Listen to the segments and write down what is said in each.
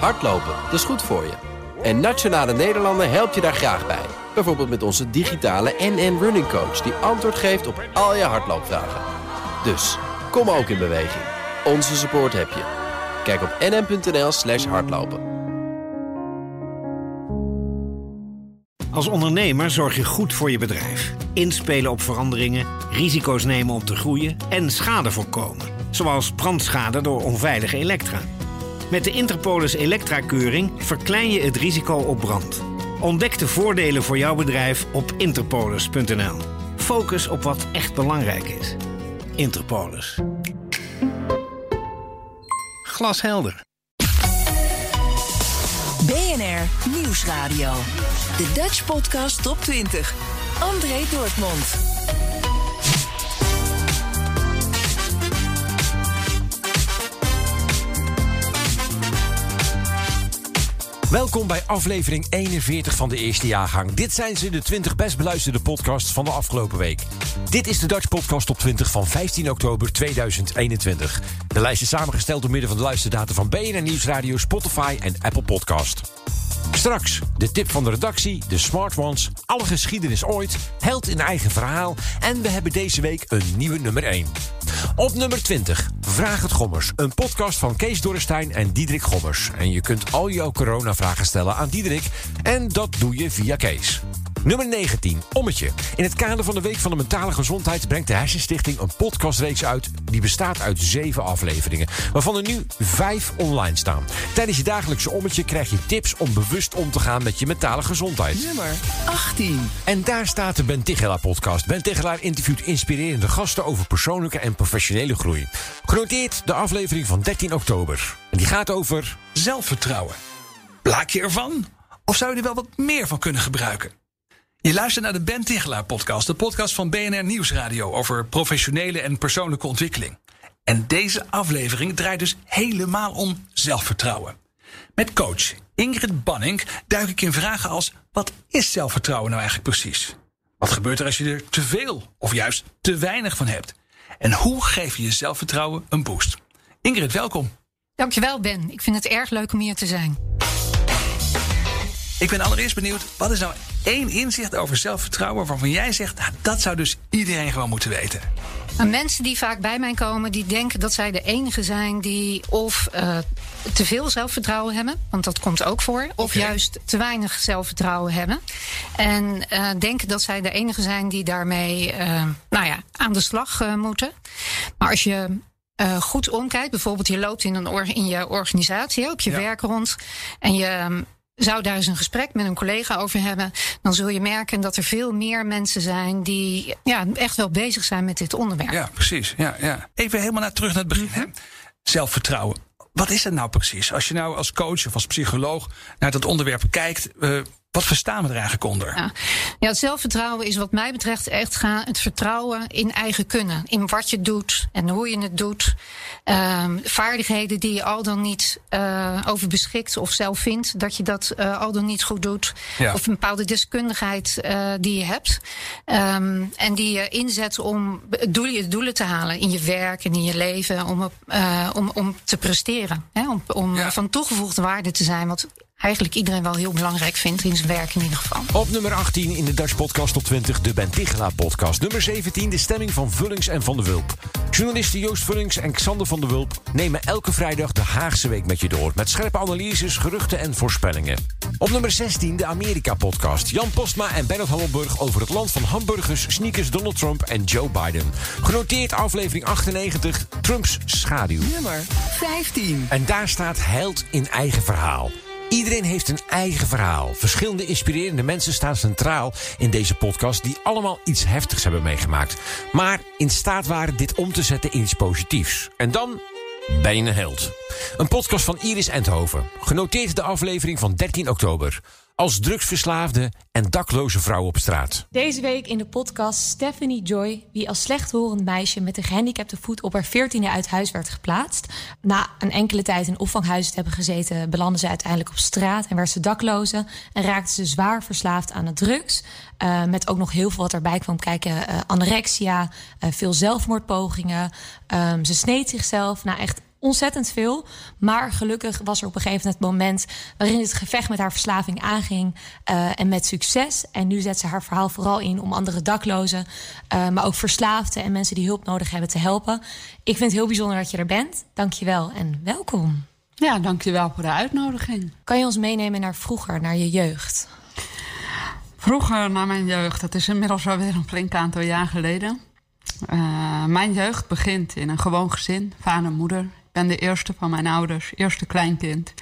Hardlopen, dat is goed voor je. En Nationale Nederlanden helpt je daar graag bij. Bijvoorbeeld met onze digitale NN Running Coach... die antwoord geeft op al je hardloopvragen. Dus, kom ook in beweging. Onze support heb je. Kijk op nn.nl slash hardlopen. Als ondernemer zorg je goed voor je bedrijf. Inspelen op veranderingen, risico's nemen om te groeien en schade voorkomen. Zoals brandschade door onveilige elektra. Met de Interpolis Elektra-keuring verklein je het risico op brand. Ontdek de voordelen voor jouw bedrijf op interpolis.nl. Focus op wat echt belangrijk is. Interpolis. Glashelder. BNR Nieuwsradio. De Dutch Podcast Top 20. André Dortmund. Welkom bij aflevering 41 van de eerste jaargang. Dit zijn ze, de 20 best beluisterde podcasts van de afgelopen week. Dit is de Dutch Podcast Top 20 van 15 oktober 2021. De lijst is samengesteld door middel van de luisterdata van BNN Nieuwsradio, Spotify en Apple Podcast. Straks de tip van de redactie, de smart ones, alle geschiedenis ooit, held in eigen verhaal en we hebben deze week een nieuwe nummer 1. Op nummer 20, Vraag het Gommers, een podcast van Kees Dorrestein en Diederik Gommers. En je kunt al jouw coronavragen stellen aan Diederik en dat doe je via Kees. Nummer 19, Ommetje. In het kader van de Week van de Mentale Gezondheid brengt de Hersenstichting een podcastreeks uit die bestaat uit zeven afleveringen, waarvan er nu vijf online staan. Tijdens je dagelijkse ommetje krijg je tips om bewust om te gaan met je mentale gezondheid. Nummer 18. En daar staat de Ben Tigelaar podcast. Ben Tigelaar interviewt inspirerende gasten over persoonlijke en professionele groei. Genoteerd de aflevering van 13 oktober. En die gaat over... Zelfvertrouwen. Blaak je ervan? Of zou je er wel wat meer van kunnen gebruiken? Je luistert naar de Ben Tigelaar podcast, de podcast van BNR Nieuwsradio over professionele en persoonlijke ontwikkeling. En deze aflevering draait dus helemaal om zelfvertrouwen. Met coach Ingrid Banning duik ik in vragen als: wat is zelfvertrouwen nou eigenlijk precies? Wat gebeurt er als je er te veel of juist te weinig van hebt? En hoe geef je je zelfvertrouwen een boost? Ingrid, welkom. Dankjewel, Ben. Ik vind het erg leuk om hier te zijn. Ik ben allereerst benieuwd, wat is nou één inzicht over zelfvertrouwen waarvan jij zegt, nou, dat zou dus iedereen gewoon moeten weten? En mensen die vaak bij mij komen, die denken dat zij de enige zijn die of uh, te veel zelfvertrouwen hebben, want dat komt ook voor, of juist te weinig zelfvertrouwen hebben. En uh, denken dat zij de enige zijn die daarmee uh, nou ja, aan de slag moeten. Maar als je uh, goed omkijkt, bijvoorbeeld je loopt in, een or in je organisatie, op je Ja. werk rond, en je zou daar eens een gesprek met een collega over hebben, dan zul je merken dat er veel meer mensen zijn die ja, echt wel bezig zijn met dit onderwerp. Ja, precies. Ja, ja. Even helemaal naar terug naar het begin. Hè? Zelfvertrouwen. Wat is dat nou precies? Als je nou als coach of als psycholoog naar dat onderwerp kijkt, uh, wat verstaan we er eigenlijk onder? Ja. ja, het zelfvertrouwen is wat mij betreft echt gaan het vertrouwen in eigen kunnen. In wat je doet en hoe je het doet. Um, vaardigheden die je al dan niet uh, over beschikt of zelf vindt dat je dat uh, al dan niet goed doet. Ja. Of een bepaalde deskundigheid uh, die je hebt. Um, en die je inzet om doelen, doelen te halen in je werk en in je leven. Om, om, om te presteren. Hè? Om, om Ja. van toegevoegde waarde te zijn. Wat eigenlijk iedereen wel heel belangrijk vindt in zijn werk in ieder geval. Op nummer 18 in de Dutch Podcast op 20 de Ben Tigelaar podcast. Nummer 17 de stemming van Vullings en Van de Wulp. Journalisten Joost Vullings en Xander van de Wulp nemen elke vrijdag de Haagse Week met je door. Met scherpe analyses, geruchten en voorspellingen. Op nummer 16 de Amerika podcast. Jan Postma en Bernard Hammelburg over het land van hamburgers, sneakers, Donald Trump en Joe Biden. Genoteerd aflevering 98 Trumps schaduw. Nummer 15. En daar staat held in eigen verhaal. Iedereen heeft een eigen verhaal. Verschillende inspirerende mensen staan centraal in deze podcast die allemaal iets heftigs hebben meegemaakt. Maar in staat waren dit om te zetten in iets positiefs. En dan ben je een held. Een podcast van Iris Endhoven. Genoteerd de aflevering van 13 oktober. Als drugsverslaafde en dakloze vrouw op straat. Deze week in de podcast Stephanie Joy, wie als slechthorend meisje met een gehandicapte voet op haar veertiende uit huis werd geplaatst. Na een enkele tijd in opvanghuizen te hebben gezeten, belandde ze uiteindelijk op straat en werd ze dakloze. En raakte ze zwaar verslaafd aan de drugs. Uh, met ook nog heel veel wat erbij kwam kijken: uh, anorexia, uh, veel zelfmoordpogingen. Um, ze sneed zichzelf. Nou, echt ontzettend veel. Maar gelukkig was er op een gegeven moment waarin het gevecht met haar verslaving aanging. Uh, en met succes. En nu zet ze haar verhaal vooral in om andere daklozen, uh, maar ook verslaafden en mensen die hulp nodig hebben te helpen. Ik vind het heel bijzonder dat je er bent. Dank je wel en welkom. Ja, dankjewel voor de uitnodiging. Kan je ons meenemen naar vroeger, naar je jeugd? Vroeger, naar mijn jeugd, dat is inmiddels alweer een flink aantal jaar geleden. Uh, mijn jeugd begint in een gewoon gezin, vader en moeder. Ben de eerste van mijn ouders, eerste kleinkind.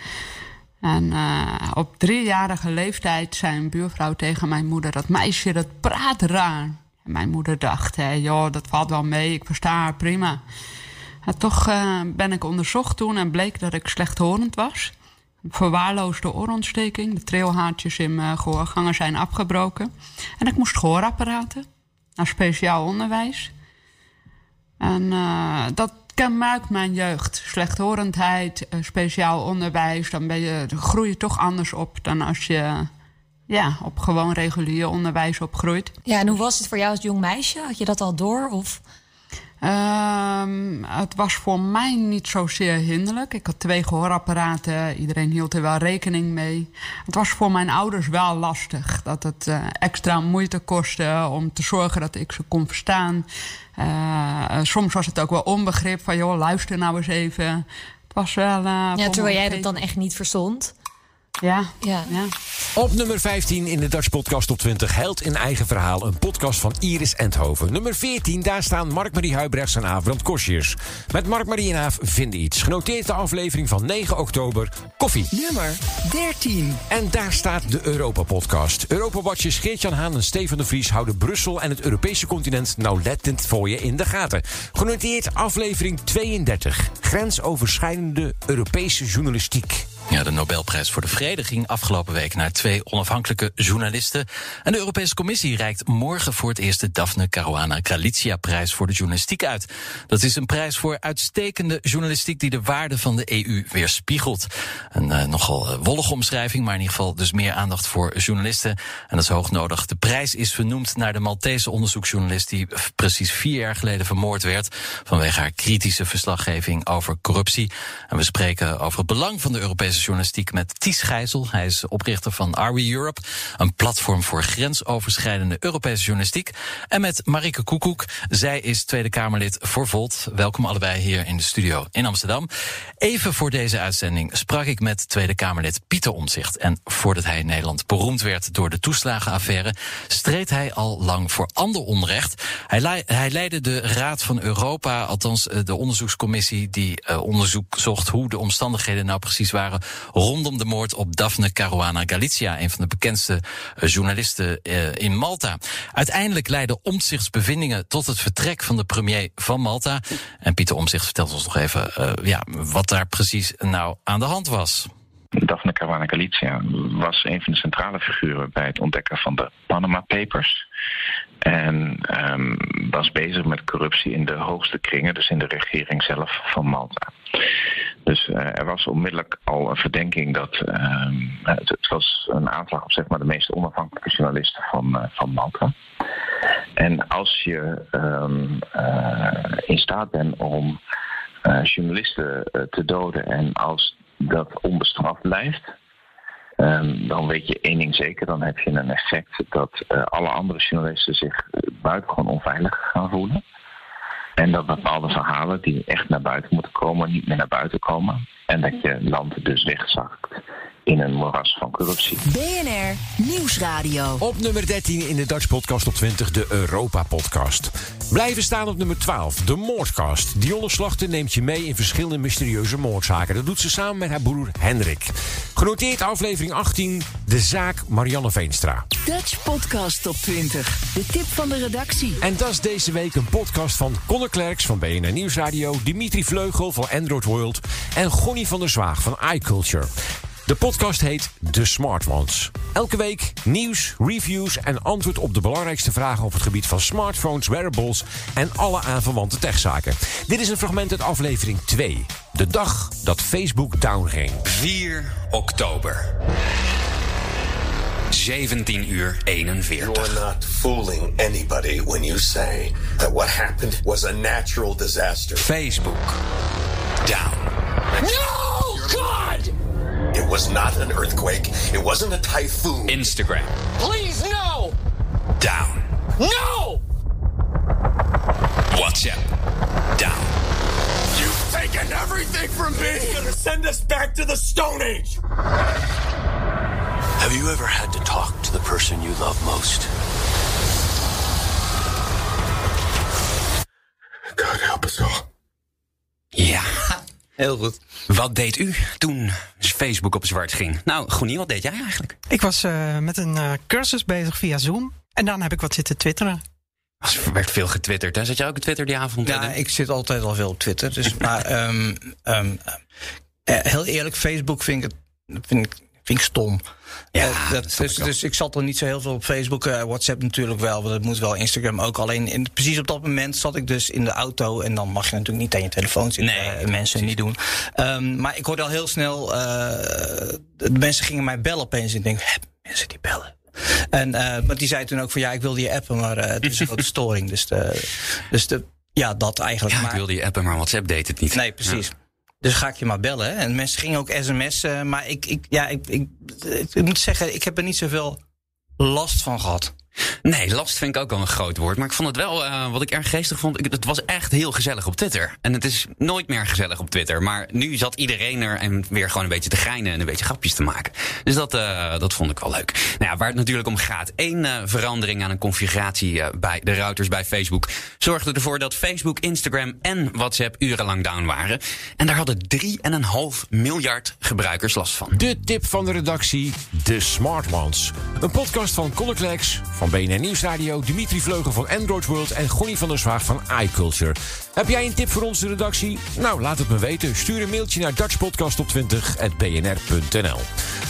En uh, op driejarige leeftijd zei een buurvrouw tegen mijn moeder... dat meisje, dat praat raar. En mijn moeder dacht, hé, joh, dat valt wel mee, ik versta haar prima. En toch uh, ben ik onderzocht toen en bleek dat ik slechthorend was. Verwaarloosde oorontsteking. De trilhaartjes in mijn gehoorgangen zijn afgebroken. En ik moest gehoorapparaten. Naar speciaal onderwijs. En uh, dat kenmerkt mijn jeugd. Slechthorendheid, uh, speciaal onderwijs. Dan ben je, groei je toch anders op dan als je ja, op gewoon regulier onderwijs opgroeit. Ja, en hoe was het voor jou als jong meisje? Had je dat al door? Of... Um, het was voor mij niet zozeer hinderlijk. Ik had twee gehoorapparaten. Iedereen hield er wel rekening mee. Het was voor mijn ouders wel lastig. Dat het uh, extra moeite kostte om te zorgen dat ik ze kon verstaan. Uh, soms was het ook wel onbegrip van... joh, luister nou eens even. Het was wel... Uh, ja, terwijl jij dat dan echt niet verstond. Ja, ja. ja. Op nummer 15 in de Dutch Podcast Top 20 Held in eigen verhaal. Een podcast van Iris Endhoven. Nummer 14, daar staan Mark-Marie Huibrechts en Avrand Kosjes. Met Mark-Marie en Aaf vinden iets. Genoteerd de aflevering van 9 oktober. Koffie. Nummer 13. En daar staat de Europa-podcast. Europa-watchers Geert-Jan Haan en Steven de Vries... houden Brussel en het Europese continent nauwlettend voor je in de gaten. Genoteerd aflevering 32. Grensoverschrijdende Europese journalistiek. Ja, de Nobelprijs voor de Vrede ging afgelopen week naar twee onafhankelijke journalisten. En de Europese Commissie reikt morgen voor het eerst de Daphne Caruana Galizia prijs voor de journalistiek uit. Dat is een prijs voor uitstekende journalistiek die de waarde van de EU weerspiegelt. Een uh, nogal uh, wollige omschrijving, maar in ieder geval dus meer aandacht voor journalisten. En dat is hoog nodig. De prijs is vernoemd naar de Maltese onderzoeksjournalist die precies vier jaar geleden vermoord werd vanwege haar kritische verslaggeving over corruptie. En we spreken over het belang van de Europese journalistiek met Ties Gijzel. Hij is oprichter van Are We Europe, een platform voor grensoverschrijdende Europese journalistiek. En met Marike Koekoek. Zij is Tweede Kamerlid voor Volt. Welkom allebei hier in de studio in Amsterdam. Even voor deze uitzending sprak ik met Tweede Kamerlid Pieter Omzicht. En voordat hij in Nederland beroemd werd door de toeslagenaffaire, streed hij al lang voor ander onrecht. Hij, hij leidde de Raad van Europa, althans de onderzoekscommissie die uh, onderzoek zocht hoe de omstandigheden nou precies waren rondom de moord op Daphne Caruana Galizia, een van de bekendste uh, journalisten uh, in Malta. Uiteindelijk leidden Omtzichtsbevindingen tot het vertrek van de premier van Malta. En Pieter Omtzigt vertelt ons nog even uh, ja, wat daar precies nou aan de hand was. Daphne Caruana Galizia was een van de centrale figuren bij het ontdekken van de Panama Papers. En um, was bezig met corruptie in de hoogste kringen, dus in de regering zelf van Malta. Dus uh, er was onmiddellijk al een verdenking dat uh, het, was een aanslag op zeg maar, de meest onafhankelijke journalisten van, uh, van Malta. En als je um, in staat bent om journalisten te doden en als dat onbestraft blijft, um, dan weet je één ding zeker, dan heb je een effect dat alle andere journalisten zich buitengewoon onveilig gaan voelen. En dat bepaalde verhalen die echt naar buiten moeten komen, niet meer naar buiten komen. En dat je land dus wegzakt in een moeras van corruptie. BNR Nieuwsradio. Op nummer 13 in de Dutch Podcast op 20, de Europa Podcast. Blijven staan op nummer 12, de Moordcast. Dionne Slachter neemt je mee in verschillende mysterieuze moordzaken. Dat doet ze samen met haar broer Hendrik. Genoteerd aflevering 18, de zaak Marianne Veenstra. Dutch Podcast op 20, de tip van de redactie. En dat is deze week een podcast van Conor Klerks van BNR Nieuwsradio... Dimitri Vleugel van Android World en Gonnie van der Zwaag van iCulture. De podcast heet The Smart Ones. Elke week nieuws, reviews en antwoord op de belangrijkste vragen op het gebied van smartphones, wearables en alle aanverwante techzaken. Dit is een fragment uit aflevering 2. De dag dat Facebook down ging. 4 oktober. 17 uur 41. You're not fooling anybody when you say that what happened was a natural disaster. Facebook down. No! God! It was not an earthquake. It wasn't a typhoon. Instagram. Please, no! Down. No! WhatsApp. Down. You've taken everything from me! It's gonna send us back to the Stone Age! Have you ever had to talk to the person you love most? God help us all. Heel goed. Wat deed u toen Facebook op zwart ging? Nou, Groenie, wat deed jij eigenlijk? Ik was uh, met een uh, cursus bezig via Zoom. En dan heb ik wat zitten twitteren. Er werd veel getwitterd. Hè? Zat jij ook op Twitter die avond? Ja, ik zit altijd al veel op Twitter. Dus, maar um, um, uh, heel eerlijk, Facebook vind ik, het, vind ik, vind ik stom. Ja, uh, dat, dus, ik dus ik zat er niet zo heel veel op Facebook. Uh, WhatsApp natuurlijk wel, want dat moet wel. Instagram ook. Alleen in, precies op dat moment zat ik dus in de auto. En dan mag je natuurlijk niet aan je telefoon zitten. Nee, uh, mensen niet doen. Um, maar ik hoorde al heel snel. de mensen gingen mij bellen opeens. En ik denk, mensen die bellen. En want die zei toen ook van ja, ik wilde je appen, maar het is een grote storing. Dus, de, dus de, ja, dat eigenlijk. Ja, maar, ik wilde je appen, maar WhatsApp deed het niet. Nee, precies. Ja. Dus ga ik je maar bellen. En mensen gingen ook sms'en. Maar ik, ik, ja, ik, ik, ik moet zeggen, ik heb er niet zoveel last van gehad. Nee, last vind ik ook wel een groot woord. Maar ik vond het wel, uh, wat ik erg geestig vond, ik, het was echt heel gezellig op Twitter. En het is nooit meer gezellig op Twitter. Maar nu zat iedereen er en weer gewoon een beetje te grijnen en een beetje grapjes te maken. Dus dat, uh, dat vond ik wel leuk. Nou ja, waar het natuurlijk om gaat. Één uh, verandering aan een configuratie bij de routers bij Facebook zorgde ervoor dat Facebook, Instagram en WhatsApp urenlang down waren. En daar hadden 3,5 miljard gebruikers last van. De tip van de redactie, de Smart Ones. Een podcast van Colleclex, van BNR Nieuwsradio, Dimitri Vleugel van Android World en Gonnie van der Zwaag van iCulture. Heb jij een tip voor onze redactie? Nou, laat het me weten. Stuur een mailtje naar dutchpodcast20.bnr.nl.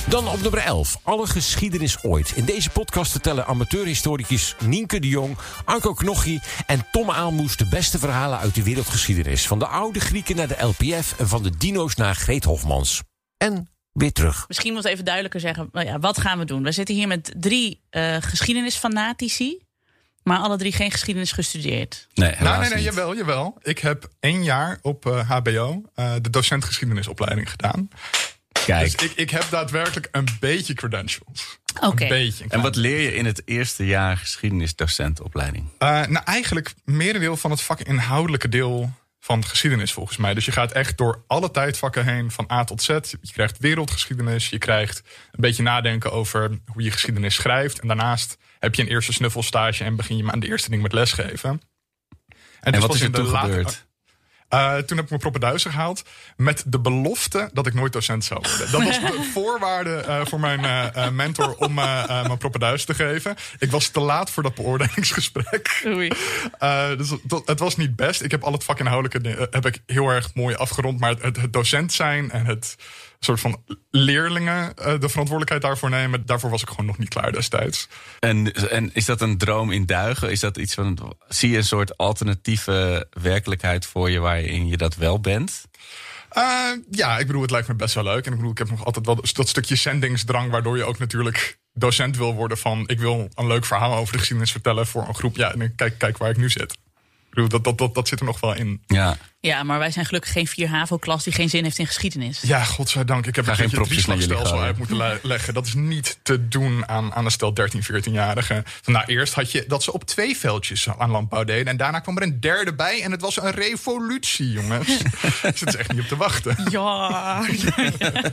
Dan op nummer 11. Alle geschiedenis ooit. In deze podcast vertellen amateurhistoricus Nienke de Jong, Anko Knochie en Tom Aalmoes de beste verhalen uit de wereldgeschiedenis. Van de oude Grieken naar de LPF en van de dino's naar Greet Hofmans. En weer terug. Misschien moet even duidelijker zeggen, nou ja, wat gaan we doen? We zitten hier met drie uh, geschiedenisfanatici, maar alle drie geen geschiedenis gestudeerd. Nee, nou, nee, nee, jawel, jawel. Ik heb één jaar op uh, HBO uh, de docent geschiedenisopleiding gedaan. Kijk. Dus ik, ik heb daadwerkelijk een beetje credentials. Oké. Okay. Een beetje. Een en wat leer je in het eerste jaar geschiedenisdocentopleiding? Uh, nou, eigenlijk merendeel van het vakinhoudelijke deel van geschiedenis volgens mij. Dus je gaat echt door alle tijdvakken heen van A tot Z. Je krijgt wereldgeschiedenis, je krijgt een beetje nadenken over hoe je geschiedenis schrijft. En daarnaast heb je een eerste snuffelstage en begin je maar aan de eerste ding met lesgeven. En, en wat is er toen gebeurd? Uh, toen heb ik mijn propenduizen gehaald. Met de belofte dat ik nooit docent zou worden. Dat was de voorwaarde uh, voor mijn uh, mentor om mijn propenduis te geven. Ik was te laat voor dat beoordelingsgesprek. Oei. dus dat, het was niet best. Ik heb al het vakinhoudelijke heb ik heel erg mooi afgerond. Maar het, het docent zijn en het soort van leerlingen de verantwoordelijkheid daarvoor nemen. Daarvoor was ik gewoon nog niet klaar destijds. En, en is dat een droom in duigen? Is dat iets van. Zie je een soort alternatieve werkelijkheid voor je waarin je dat wel bent? Uh, ja, ik bedoel, het lijkt me best wel leuk. En ik bedoel, ik heb nog altijd wel dat stukje zendingsdrang, waardoor je ook natuurlijk docent wil worden van ik wil een leuk verhaal over de geschiedenis vertellen voor een groep. Ja, en kijk, kijk waar ik nu zit. Ik bedoel, dat, dat, dat, dat zit er nog wel in. Ja. Ja, maar wij zijn gelukkig geen 4 HAVO-klas die geen zin heeft in geschiedenis. Ja, godzijdank. Ik heb Ga geen propjes naar jullie uit moeten le leggen. Dat is niet te doen aan, aan een stel 13, 14-jarigen. Nou, eerst had je dat ze op twee veldjes aan landbouw deden. En daarna kwam er een derde bij. En het was een revolutie, jongens. Zit is echt niet op te wachten. Ja.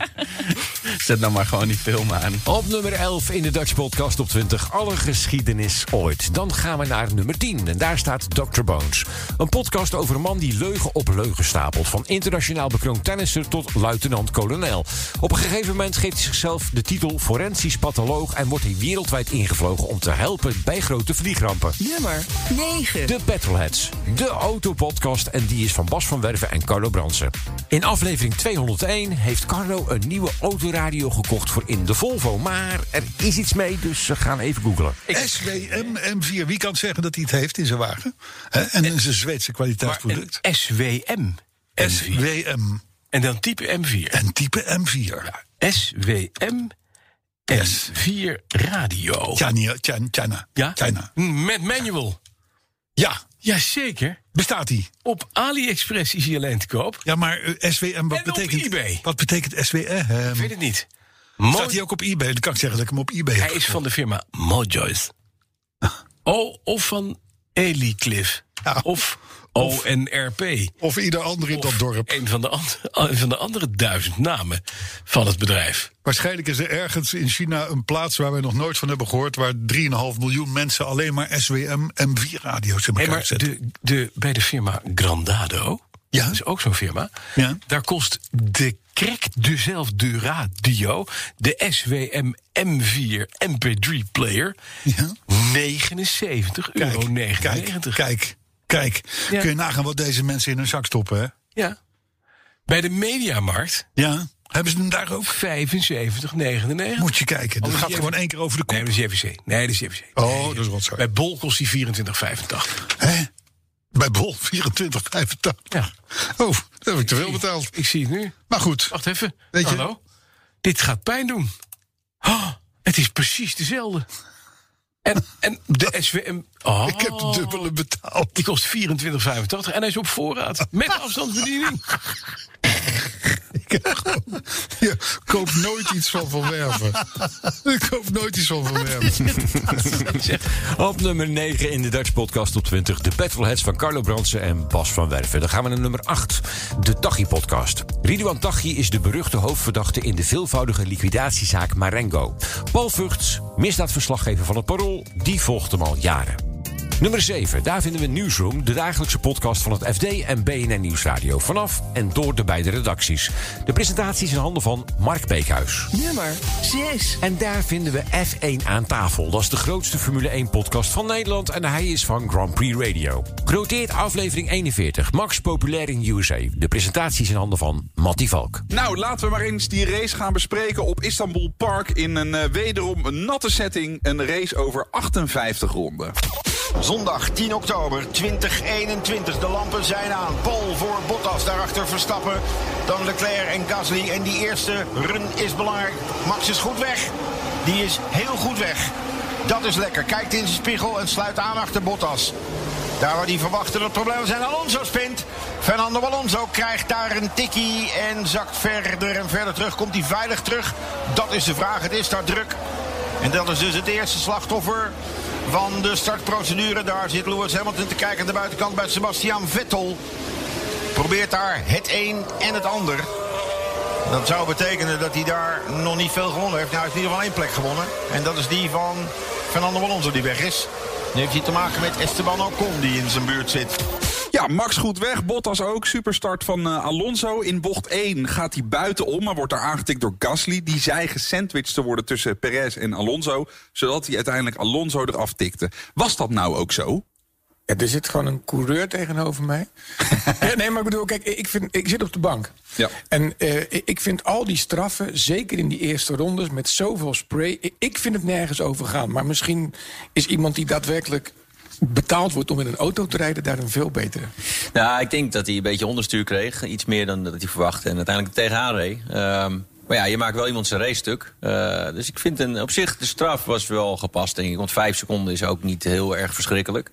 Zet nou maar gewoon die film aan. Op nummer 11 in de Dutch Podcast op 20. Alle geschiedenis ooit. Dan gaan we naar nummer 10. En daar staat Dr. Bones. Een podcast over een man die leugen op leugen stapelt. Van internationaal bekroond tennisser tot luitenant-kolonel. Op een gegeven moment geeft hij zichzelf de titel forensisch patholoog... en wordt hij wereldwijd ingevlogen om te helpen bij grote vliegrampen. Nummer 9. De Petrolheads. De autopodcast en die is van Bas van Werven en Carlo Bransen. In aflevering 201 heeft Carlo een nieuwe autoradio gekocht voor in de Volvo. Maar er is iets mee, dus we gaan even googlen. SWM M4. Wie kan zeggen dat hij het heeft in zijn wagen? He, en in zijn Zweedse kwaliteitsproduct. SWM. SWM. En dan type M4. En type M4. Ja. SWM S4 radio. China, China, China. Ja? China. Met manual. Ja. Jazeker. Bestaat die? Op AliExpress is hij alleen te koop. Ja, maar eh, SWM, wat En op betekent eBay. Wat betekent SWM? Ik weet het niet. Staat hij ook op eBay? Dan kan ik zeggen dat ik hem op eBay heb Hij is van de firma Mojoyce. Oh, of van Elicliff. Of ONRP. Of ieder ander in dat dorp. Een van, de een van de andere duizend namen van het bedrijf. Waarschijnlijk is er ergens in China een plaats waar wij nog nooit van hebben gehoord... waar 3,5 miljoen mensen alleen maar SWM M4-radio's in Hey, elkaar maar zetten. de, de, bij de firma Grandado, ja. dat is ook zo'n firma... Ja. daar kost de Krek de Zelf de Radio, de SWM M4 MP3 player... 79,99 euro. Kijk, kijk, kijk. Ja. Kun je nagaan wat deze mensen in hun zak stoppen, hè? Ja. Bij de Mediamarkt... Ja. Hebben ze hem daar ook? 75,99. Moet je kijken. Dat gaat gewoon één keer over de kop. Nee, dat is JVC. Nee, dat is JVC. Oh, dat is rotzooi. Bij Bol kost die 24,85. Hè? Bij Bol 24,85. Ja. Oh, dat heb ik te veel betaald. Ik zie het nu. Maar goed. Wacht even. Weet je- Hallo? Dit gaat pijn doen. Oh, het is precies dezelfde. En, en de SWM... Oh, Ik heb de dubbele betaald. Die kost 24,85 en hij is op voorraad. Met afstandsbediening. Je koopt nooit iets van Van Werven. Ik koop nooit iets van Van Werven. Op nummer 9 in de Dutch Podcast op 20. De Petrolheads van Carlo Brandsen en Bas van Werven. Dan gaan we naar nummer 8. De Taghi Podcast. Ridouan Taghi is de beruchte hoofdverdachte in de veelvoudige liquidatiezaak Marengo. Paul Vugts, misdaadverslaggever van het Parool, die volgt hem al jaren. Nummer 7, daar vinden we Newsroom, de dagelijkse podcast van het FD en BNN Nieuwsradio. Vanaf en door de beide redacties. De presentatie is in handen van Mark Beekhuis. Nummer 6. En daar vinden we F1 aan tafel. Dat is de grootste Formule 1-podcast van Nederland en hij is van Grand Prix Radio. Genoteerd aflevering 41, Max populair in USA. De presentatie is in handen van Matty Valk. Nou, laten we maar eens die race gaan bespreken op Istanbul Park... in een eh, wederom een natte setting. Een race over 58 ronden. Zondag 10 oktober 2021. De lampen zijn aan. Pol voor Bottas. Daarachter Verstappen. Dan Leclerc en Gasly. En die eerste run is belangrijk. Max is goed weg. Die is heel goed weg. Dat is lekker. Kijkt in zijn spiegel en sluit aan achter Bottas. Daar waar hij verwachtte dat het probleem zijn. Alonso spint. Fernando Alonso krijgt daar een tikkie en zakt verder en verder terug. Komt hij veilig terug? Dat is de vraag. Het is daar druk. En dat is dus het eerste slachtoffer van de startprocedure. Daar zit Lewis Hamilton te kijken aan de buitenkant bij Sebastian Vettel. Probeert daar het een en het ander. Dat zou betekenen dat hij daar nog niet veel gewonnen heeft. Nou, hij heeft in ieder geval één plek gewonnen. En dat is die van Fernando Alonso die weg is. Nu heeft hij te maken met Esteban Ocon die in zijn buurt zit. Ja, Max goed weg. Bottas ook. Superstart van eh, Alonso. In bocht 1 gaat hij buitenom, maar wordt daar aangetikt door Gasly. Die zei gesandwiched te worden tussen Perez en Alonso. Zodat hij uiteindelijk Alonso eraf tikte. Was dat nou ook zo? Ja, er zit gewoon een coureur tegenover mij. nee, maar ik bedoel, kijk, ik, vind, ik zit op de bank. Ja. En eh, ik vind al die straffen, zeker in die eerste rondes, met zoveel spray... ik- Ik vind het nergens over gaan. Maar misschien is iemand die daadwerkelijk betaald wordt om in een auto te rijden... daar een veel betere. Nou, ik denk dat hij een beetje onderstuur kreeg. Iets meer dan dat hij verwachtte. En uiteindelijk er tegenaan reed. Ehm, maar ja, je maakt wel iemand zijn race stuk. Eh, dus ik vind een, op zich, de straf was wel gepast, denk ik. Want vijf seconden is ook niet heel erg verschrikkelijk.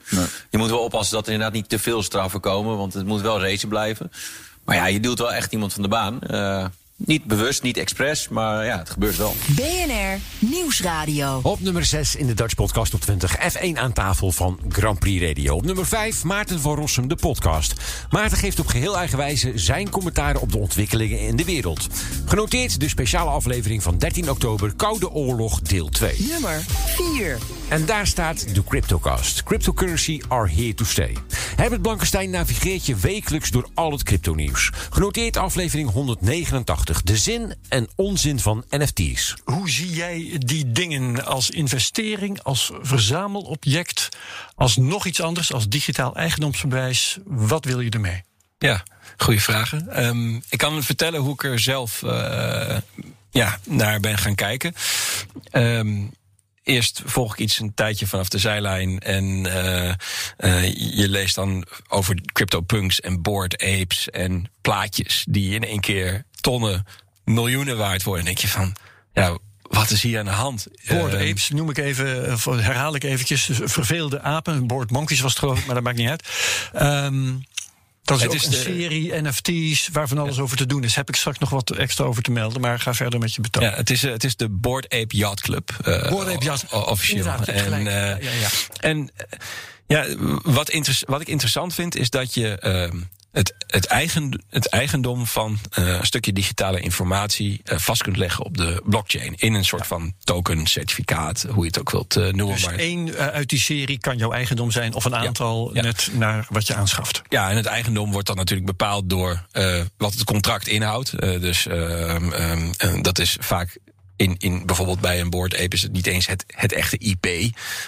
Je moet wel oppassen dat er inderdaad niet te veel straffen komen. Want het moet wel racen blijven. Maar ja, je duwt wel echt iemand van de baan. Eh, niet bewust, niet expres. Maar ja, het gebeurt wel. BNR Nieuwsradio. Op nummer 6 in de Dutch Podcast op 20. F1 aan tafel van Grand Prix Radio. Op nummer 5 Maarten van Rossum, de podcast. Maarten geeft op geheel eigen wijze zijn commentaren op de ontwikkelingen in de wereld. Genoteerd de speciale aflevering van 13 oktober Koude Oorlog deel 2. Nummer 4. En daar staat de Cryptocast. Cryptocurrency are here to stay. Herbert Blankenstein navigeert je wekelijks door al het cryptonieuws. Genoteerd aflevering 189. De zin en onzin van NFT's. Hoe zie jij die dingen als investering, als verzamelobject, als nog iets anders, als digitaal eigendomsbewijs? Wat wil je ermee? Ja, goede vragen. Ehm, ik kan vertellen hoe ik er zelf eh, ja, naar ben gaan kijken. Ehm, eerst volg ik iets een tijdje vanaf de zijlijn. En eh, eh, je leest dan over CryptoPunks en Board Apes en plaatjes die in één keer tonnen, miljoenen waard worden. En denk je van, ja, Wat is hier aan de hand? Board Ehm, apes noem ik even, of herhaal ik eventjes. Dus Verveelde apen. Board monkeys was het geloof ik, maar dat maakt niet uit. Ehm, dat is Het is een de- serie NFT's waar van alles over te doen is. Heb ik straks nog wat extra over te melden, maar ga verder met je betoog. Ja, het is, eh, het is de Board Ape Yacht Club. eh, Board Ape Yacht- Officieel. En, eh, Ja, ja, en ja, wat, wat ik interessant vind, is dat je ehm, het, het, eigen, het eigendom van eh, een stukje digitale informatie eh, vast kunt leggen op de blockchain. In een soort van token, certificaat, hoe je het ook wilt eh, noemen. Dus maar- één uit die serie kan jouw eigendom zijn, of een aantal net naar wat je aanschaft. Ja, en het eigendom wordt dan natuurlijk bepaald door wat het contract inhoudt. Dus ehm, ehm, eh, dat is vaak. In, in bijvoorbeeld bij een board ape is het niet eens het, het echte IP.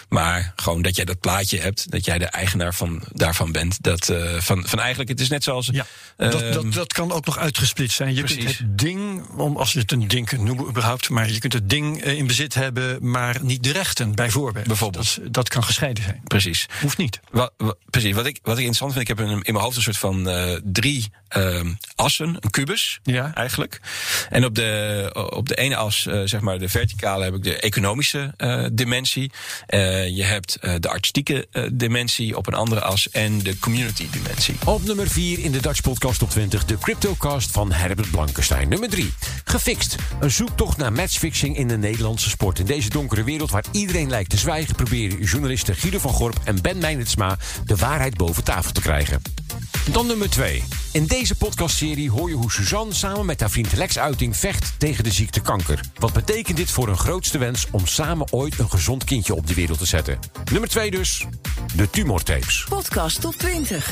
Maar gewoon dat jij dat plaatje hebt. Dat jij de eigenaar van, daarvan bent. Dat, eh, van, van eigenlijk, het is net zoals. Ja, dat, ehm, dat, dat kan ook nog uitgesplitst zijn. Je kunt het ding, om, als je het een ding kunt noemen überhaupt... maar je kunt het ding eh, in bezit hebben, maar niet de rechten, bijvoorbeeld. Bijvoorbeeld. Dat, dat kan gescheiden zijn. Precies. Hoeft niet. Wat, wat- precies. Wat ik, wat ik interessant vind, ik heb in, in mijn hoofd een soort van eh, drie ehm, assen, een kubus ja. eigenlijk. En op de, op de ene as, zeg maar de verticale, heb ik de economische eh, dimensie. Eh, je hebt eh, de artistieke eh, dimensie op een andere as en de community dimensie. Op nummer 4 in de Dutch Podcast op 20, de Cryptocast van Herbert Blankenstein. Nummer 3, gefixt. Een zoektocht naar matchfixing in de Nederlandse sport. In deze donkere wereld waar iedereen lijkt te zwijgen... proberen journalisten Guido van Gorp en Ben Meinertsma... de waarheid boven tafel te krijgen. Dan nummer 2. In deze podcastserie hoor je hoe Suzanne samen met haar vriend Lex Uiting vecht tegen de ziekte kanker. Wat betekent dit voor hun grootste wens om samen ooit een gezond kindje op de wereld te zetten? Nummer 2 dus, de tumortapes. Podcast top 20.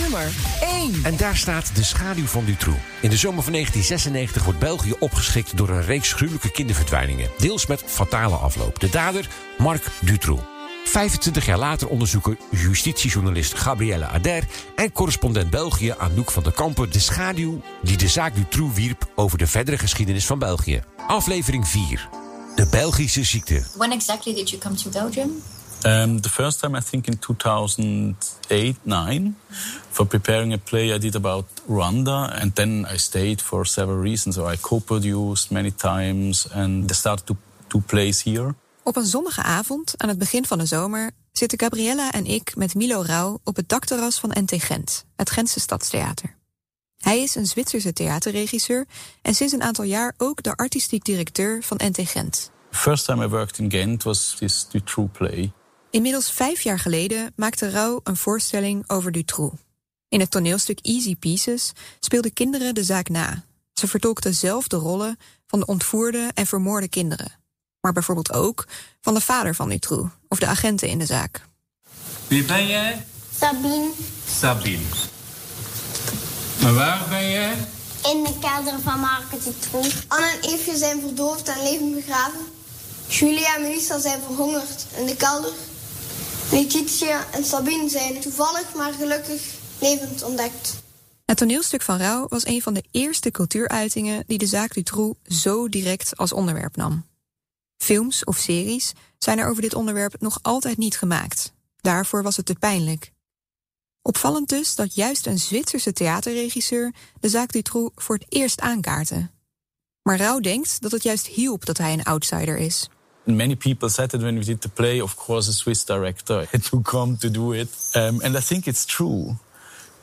Nummer 1. En daar staat de schaduw van Dutroux. In de zomer van 1996 wordt België opgeschikt door een reeks gruwelijke kinderverdwijningen. Deels met fatale afloop. De dader, Marc Dutroux. 25 jaar later onderzoeken justitiejournalist Gabrielle Ader en correspondent België Anouk van der Kampen de schaduw die de zaak Dutroux wierp over de verdere geschiedenis van België. Aflevering 4. De Belgische ziekte. When exactly did you come to Belgium? Um, the first time, I think in 2008 9, for preparing a play I did about Rwanda, and then I stayed for several reasons. So I co produced many times, and I started to, to plays here. Op een zonnige avond, aan het begin van de zomer, zitten Gabriella en ik met Milo Rauw op het dakterras van NT Gent, het Gentse Stadstheater. Hij is een Zwitserse theaterregisseur en sinds een aantal jaar ook de artistiek directeur van NT Gent. First time I worked in Ghent was this True Play. Inmiddels vijf jaar geleden maakte Rauw een voorstelling over Dutroux. In het toneelstuk Easy Pieces speelden kinderen de zaak na. Ze vertolkten zelf de rollen van de ontvoerde en vermoorde kinderen. Maar bijvoorbeeld ook van de vader van Dutroux of de agenten in de zaak. Wie ben jij? Sabine, Sabine. Maar waar ben jij? in de kelder van Market Dutroux. Anne en Eefje zijn verdoofd en leven begraven. Julia en Melissa zijn verhongerd in de kelder. Letitia en Sabine zijn toevallig maar gelukkig levend ontdekt. Het toneelstuk van Rauw was een van de eerste cultuuruitingen die de zaak Dutroux zo direct als onderwerp nam. Films of series zijn er over dit onderwerp nog altijd niet gemaakt. Daarvoor was het te pijnlijk. Opvallend dus dat juist een Zwitserse theaterregisseur de zaak Dutroux voor het eerst aankaartte. Maar Rauw denkt dat het juist hielp dat hij een outsider is. Many people said it when we did the play. Of course, a Swiss director had to come to do it, um, and I think it's true.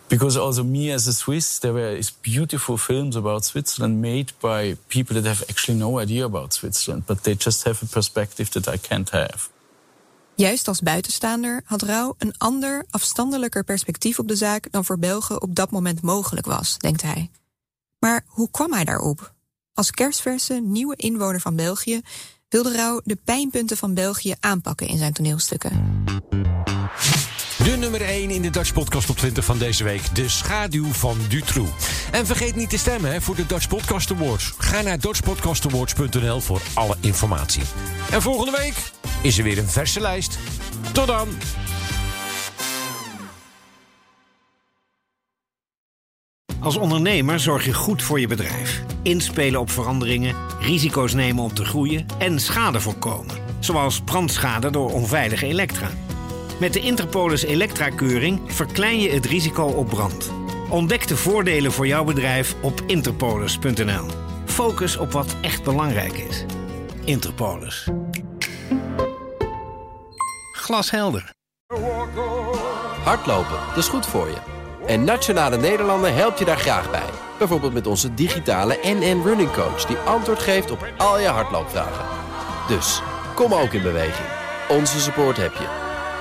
Because also me as a Swiss, there were these beautiful films about Switzerland made by people that have actually no idea about Switzerland, but they just have a perspective that I can't have. Juist als buitenstaander had Rauw een ander, afstandelijker perspectief op de zaak dan voor Belgen op dat moment mogelijk was, denkt hij. Maar hoe kwam hij daarop? Als kerstverse nieuwe inwoner van België wilde Rauw de pijnpunten van België aanpakken in zijn toneelstukken. De nummer 1 in de Dutch Podcast op 20 van deze week. De schaduw van Dutroux. En vergeet niet te stemmen hè, voor de Dutch Podcast Awards. Ga naar dutchpodcastawards.nl voor alle informatie. En volgende week is er weer een verse lijst. Tot dan! Als ondernemer zorg je goed voor je bedrijf. Inspelen op veranderingen, risico's nemen om te groeien en schade voorkomen. Zoals brandschade door onveilige elektra. Met de Interpolis Elektra-keuring verklein je het risico op brand. Ontdek de voordelen voor jouw bedrijf op interpolis.nl. Focus op wat echt belangrijk is. Interpolis. Glashelder. Hardlopen, dat is goed voor je. En Nationale Nederlanden helpt je daar graag bij. Bijvoorbeeld met onze digitale NN Running Coach... die antwoord geeft op al je hardloopvragen. Dus, kom ook in beweging. Onze support heb je.